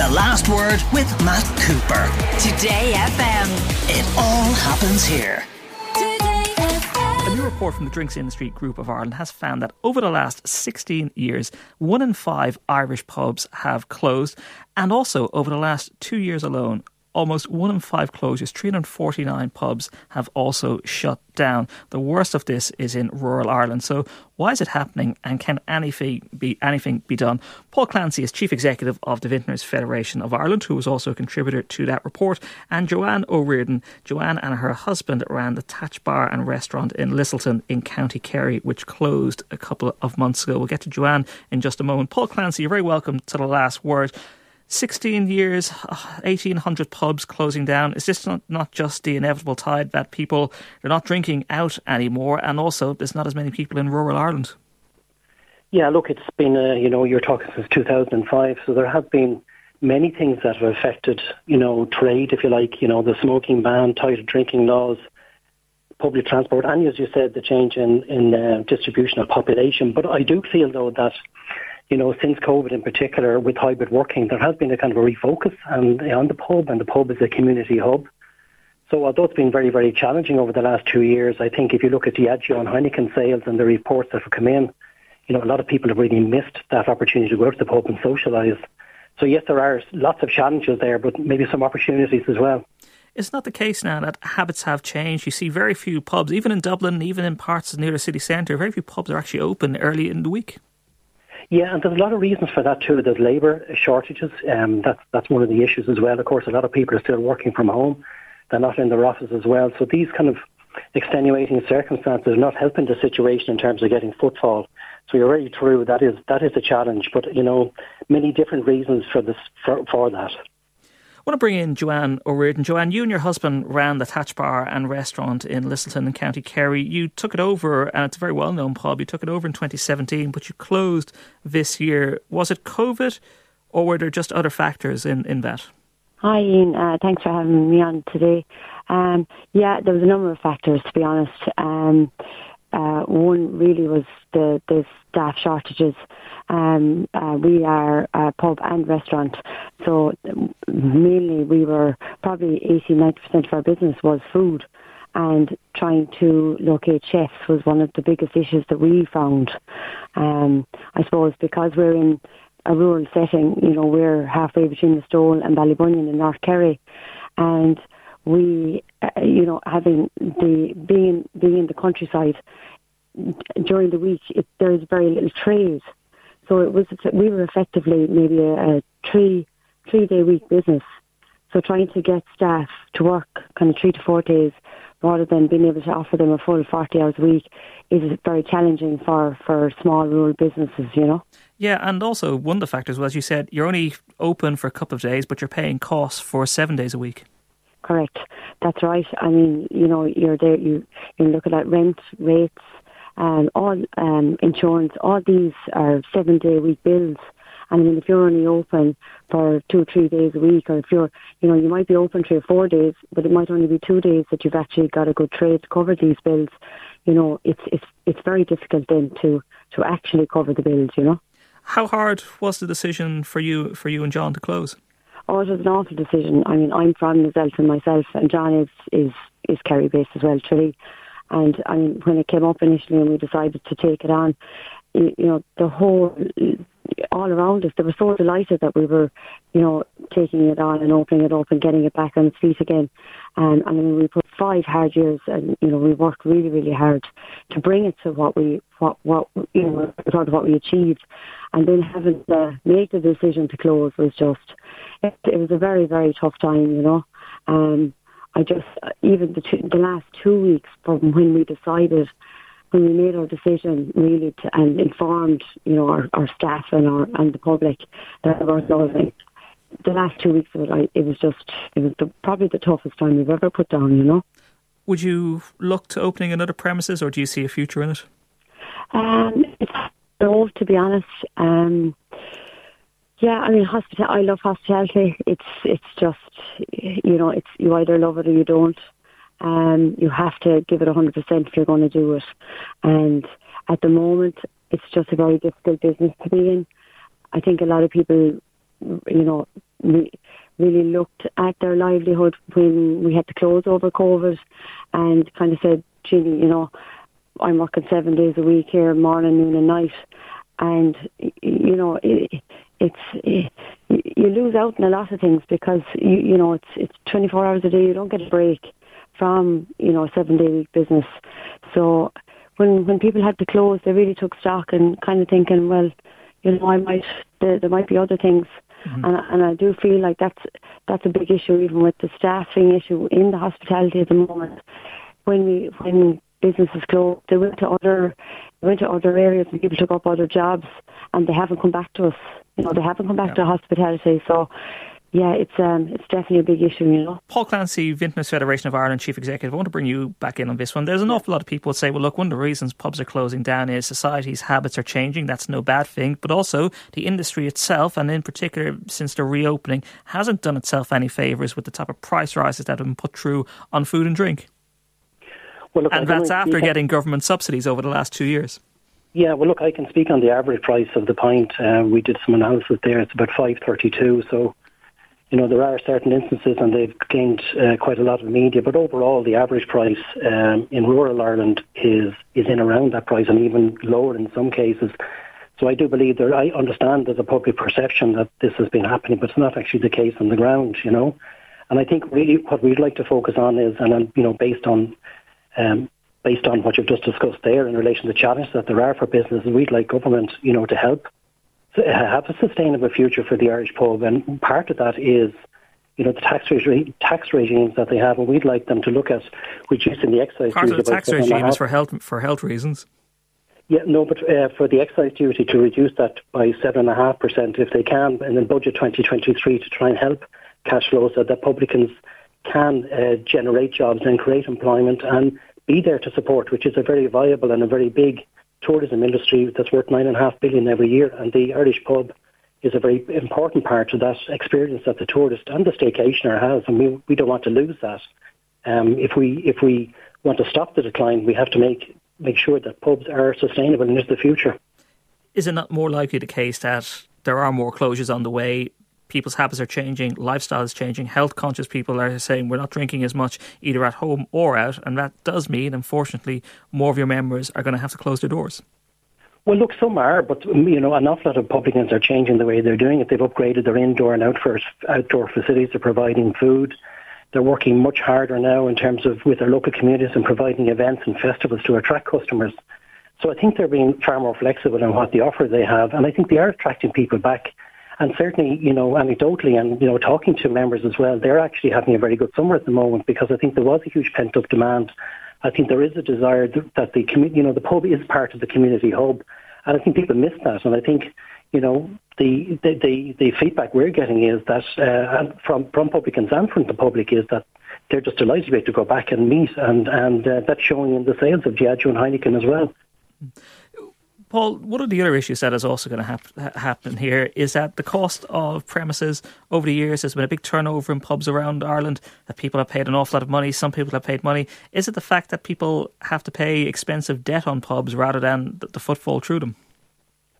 The Last Word with Matt Cooper. Today FM. It all happens here. Today FM. A new report from the Drinks Industry Group of Ireland has found that over the last 16 years, one in five Irish pubs have closed, and also over the last two years alone, almost one in five closures, 349 pubs have also shut down. The worst of this is in rural Ireland. So why is it happening and can anything be anything be done? Paul Clancy is Chief Executive of the Vintners Federation of Ireland, who was also a contributor to that report, and Joanne O'Riordan. Joanne and her husband ran the Thatch Bar and Restaurant in Lisselton in County Kerry, which closed a couple of months ago. We'll get to Joanne in just a moment. Paul Clancy, you're very welcome to the last word. 16 years, 1,800 pubs closing down. Is this not, not just the inevitable tide that people are not drinking out anymore, and also there's not as many people in rural Ireland? Yeah, look, it's been, uh, you know, you're talking since 2005, so there have been many things that have affected, you know, trade, if you like, you know, the smoking ban, tighter drinking laws, public transport, and as you said, the change in, in uh, distribution of population. But I do feel, though, that you know, since COVID in particular, with hybrid working, there has been a kind of a refocus and, on the pub, and the pub is a community hub. So although it's been very, very challenging over the last two years, I think if you look at Diageo and Heineken sales and the reports that have come in, you know, a lot of people have really missed that opportunity to go to the pub and socialise. So yes, there are lots of challenges there, but maybe some opportunities as well. It's not the case now that habits have changed. You see very few pubs, even in Dublin, even in parts near the city centre, very few pubs are actually open early in the week. Yeah, and there's a lot of reasons for that too. There's labour shortages. Um, that's that's one of the issues as well. Of course, a lot of people are still working from home. They're not in their office as well. So these kind of extenuating circumstances are not helping the situation in terms of getting footfall. So you're very true. That is that is a challenge. But you know, many different reasons for this for, for that. I want to bring in Joanne O'Riordan. Joanne, you and your husband ran the Thatch Bar and Restaurant in Lisselton in County Kerry. You took it over, and it's a very well known pub. You took it over in 2017, but you closed this year. Was it COVID, or were there just other factors in, in that? Hi, Ian. Uh, thanks for having me on today. Um, yeah, there was a number of factors, to be honest. Um, uh, one really was the, the staff shortages. Um, uh, we are a pub and restaurant, so mainly we were probably 80 90% of our business was food. And trying to locate chefs was one of the biggest issues that we found. Um, I suppose because we're in a rural setting, you know, we're halfway between the Listowel and Ballybunion in North Kerry. And we, uh, you know, having the being being in the countryside during the week, it, there's very little trade. So it was we were effectively maybe a, a three three day week business. So trying to get staff to work kind of three to four days rather than being able to offer them a full 40 hours a week is very challenging for, for small rural businesses, you know. Yeah, and also one of the factors was as you said you're only open for a couple of days, but you're paying costs for seven days a week. Correct. That's right. I mean, you know, you're there, you, you're looking at rent, rates, um, all um, insurance, all these are seven day week bills. And I mean, if you're only open for two or three days a week, or if you're, you know, you might be open three or four days, but it might only be two days that you've actually got a good trade to cover these bills. You know, it's it's it's very difficult then to to actually cover the bills. You know. How hard was the decision for you for you and John to close? Oh, it was an awful decision. I mean, I'm from Lisselton myself, and John is is is Kerry based as well, Tralee. And I mean, when it came up initially and we decided to take it on, you, you know, the whole, all around us, they were so delighted that we were, you know, taking it on and opening it up and getting it back on its feet again. And I mean, we put five hard years and, you know, we worked really, really hard to bring it to what we, what, what, you know, sort of what we achieved. And then having to make the decision to close was just, it, it was a very, very tough time, you know. Um, I just even the two, the last two weeks from when we decided when we made our decision really to, and informed you know our, our staff and our and the public that we're closing. The last two weeks of it, I, it was just it was the, probably the toughest time we've ever put down. You know. Would you look to opening another premises, or do you see a future in it? Um, it's no, to be honest. Um, yeah, I mean, hospital. I love hospitality. It's it's just you know, it's you either love it or you don't. Um, you have to give it hundred percent if you're going to do it. And at the moment, it's just a very difficult business to be in. I think a lot of people, you know, re- really looked at their livelihood when we had to close over COVID and kind of said, Ginny, you know, I'm working seven days a week here, morning, noon and night. And, you know, it, it's it, you lose out on a lot of things because, you, you know, it's, it's 24 hours a day. You don't get a break from, you know, a seven day week business. So when, when people had to close, they really took stock and kind of thinking, well, you know, I might, there, there might be other things Mm-hmm. And, and I do feel like that's that's a big issue, even with the staffing issue in the hospitality at the moment. When we when businesses closed, they went to other they went to other areas and people took up other jobs, and they haven't come back to us. You know, they haven't come back yeah. to hospitality. So yeah, it's um, it's definitely a big issue, you know. Paul Clancy, Vintners Federation of Ireland Chief Executive. I want to bring you back in on this one. There's an awful lot of people say, well, look, one of the reasons pubs are closing down is society's habits are changing. That's no bad thing, but also the industry itself, and in particular since the reopening, hasn't done itself any favours with the type of price rises that have been put through on food and drink. Well, look, and that's after getting government subsidies over the last two years. Yeah, well, look, I can speak on the average price of the pint. Uh, we did some analysis there. It's about five thirty-two. So you know, there are certain instances, and they've gained uh, quite a lot of media. But overall, the average price um, in rural Ireland is is in around that price, and even lower in some cases. So I do believe there. I understand there's a public perception that this has been happening, but it's not actually the case on the ground. You know, and I think really what we'd like to focus on is, and you know, based on. Um, based on what you've just discussed there in relation to the challenges that there are for businesses, we'd like government, you know, to help have a sustainable future for the Irish pub, and part of that is, you know, the tax tax regimes that they have, and we'd like them to look at reducing the excise. Part of the tax regime is for health for health reasons. Yeah, no, but uh, for the excise duty to reduce that by seven and a half percent if they can, and then budget 2023 to try and help cash flow so that publicans can uh, generate jobs and create employment and be there to support, which is a very viable and a very big tourism industry that's worth nine and a half billion every year, and the Irish pub is a very important part of that experience that the tourist and the staycationer has, and we we don't want to lose that. Um, if we if we want to stop the decline, we have to make make sure that pubs are sustainable into the future. Is it not more likely the case that there are more closures on the way people's habits are changing, lifestyle is changing, health conscious people are saying we're not drinking as much either at home or out, and that does mean, unfortunately, more of your members are going to have to close their doors. Well, look, some are, but mm, you know, an awful lot of publicans are changing the way they're doing it. They've upgraded their indoor and outdoor outdoor facilities. They're providing food. They're working much harder now in terms of with their local communities and providing events and festivals to attract customers. So I think they're being far more flexible in what the offer they have, and I think they are attracting people back and certainly, you know, anecdotally and, you know, talking to members as well, they're actually having a very good summer at the moment because I think there was a huge pent up demand. I think there is a desire that the community, you know, the pub is part of the community hub. And I think people miss that. And I think, you know, the, the, the, the feedback we're getting is that uh, from, from publicans and from the public is that they're just delighted to be able to go back and meet. And, and uh, that's showing in the sales of Diageo and Heineken as well. Paul, one of the other issues that is also going to hap- happen here is that the cost of premises over the years has been a big turnover in pubs around Ireland. That people have paid an awful lot of money. Some people have paid money. Is it the fact that people have to pay expensive debt on pubs rather than the, the footfall through them?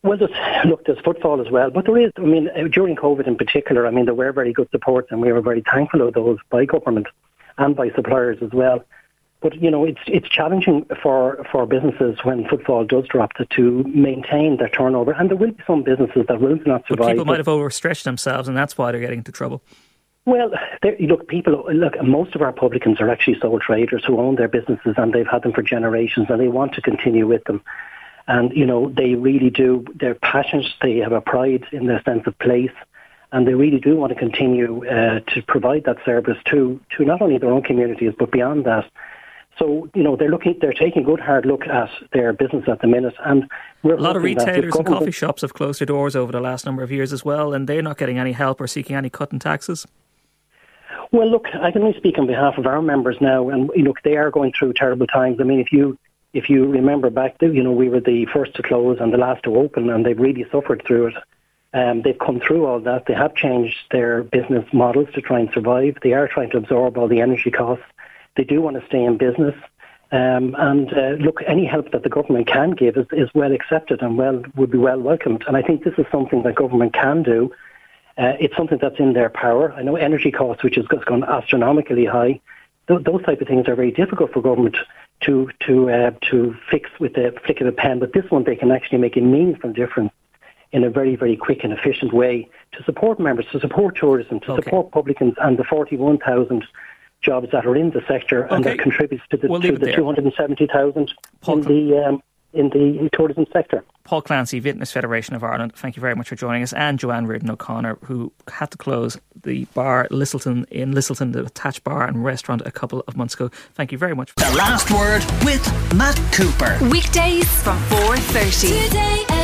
Well, there's, look, there's footfall as well, but there is. I mean, uh, during COVID in particular, I mean, there were very good supports, and we were very thankful of those by government and by suppliers as well. But you know, it's it's challenging for, for businesses when footfall does drop to, to maintain their turnover, and there will be some businesses that will not survive. But people might have overstretched themselves, and that's why they're getting into trouble. Well, look, people look. Most of our publicans are actually sole traders who own their businesses, and they've had them for generations, and they want to continue with them. And you know, they really do. They're passionate. They have a pride in their sense of place and they really do want to continue uh, to provide that service to to not only their own communities but beyond that. So you know they're looking, they're taking a good hard look at their business at the minute, and a lot of retailers and coffee shops have closed their doors over the last number of years as well, and they're not getting any help or seeking any cut in taxes. Well, look, I can only speak on behalf of our members now, and look, they are going through terrible times. I mean, if you if you remember back, to, you know, we were the first to close and the last to open, and they've really suffered through it. Um, they've come through all that. They have changed their business models to try and survive. They are trying to absorb all the energy costs. They do want to stay in business. Um, and uh, look, any help that the government can give is, is well accepted and well would be well welcomed. And I think this is something that government can do. Uh, it's something that's in their power. I know energy costs, which has gone astronomically high, th- those type of things are very difficult for government to to uh, to fix with the flick of a pen. But this one, they can actually make a meaningful difference in a very, very quick and efficient way to support members, to support tourism, to okay. support publicans and the 41,000 jobs that are in the sector okay. and that contributes to the, we'll to the 270,000 in the um, in the tourism sector. Paul Clancy, Vintners Federation of Ireland, thank you very much for joining us, and Joanne Riordan O'Connor, who had to close the bar Lisselton in Lisselton, the attached bar and restaurant, a couple of months ago. Thank you very much. The last word with Matt Cooper. Weekdays from 4.30. Today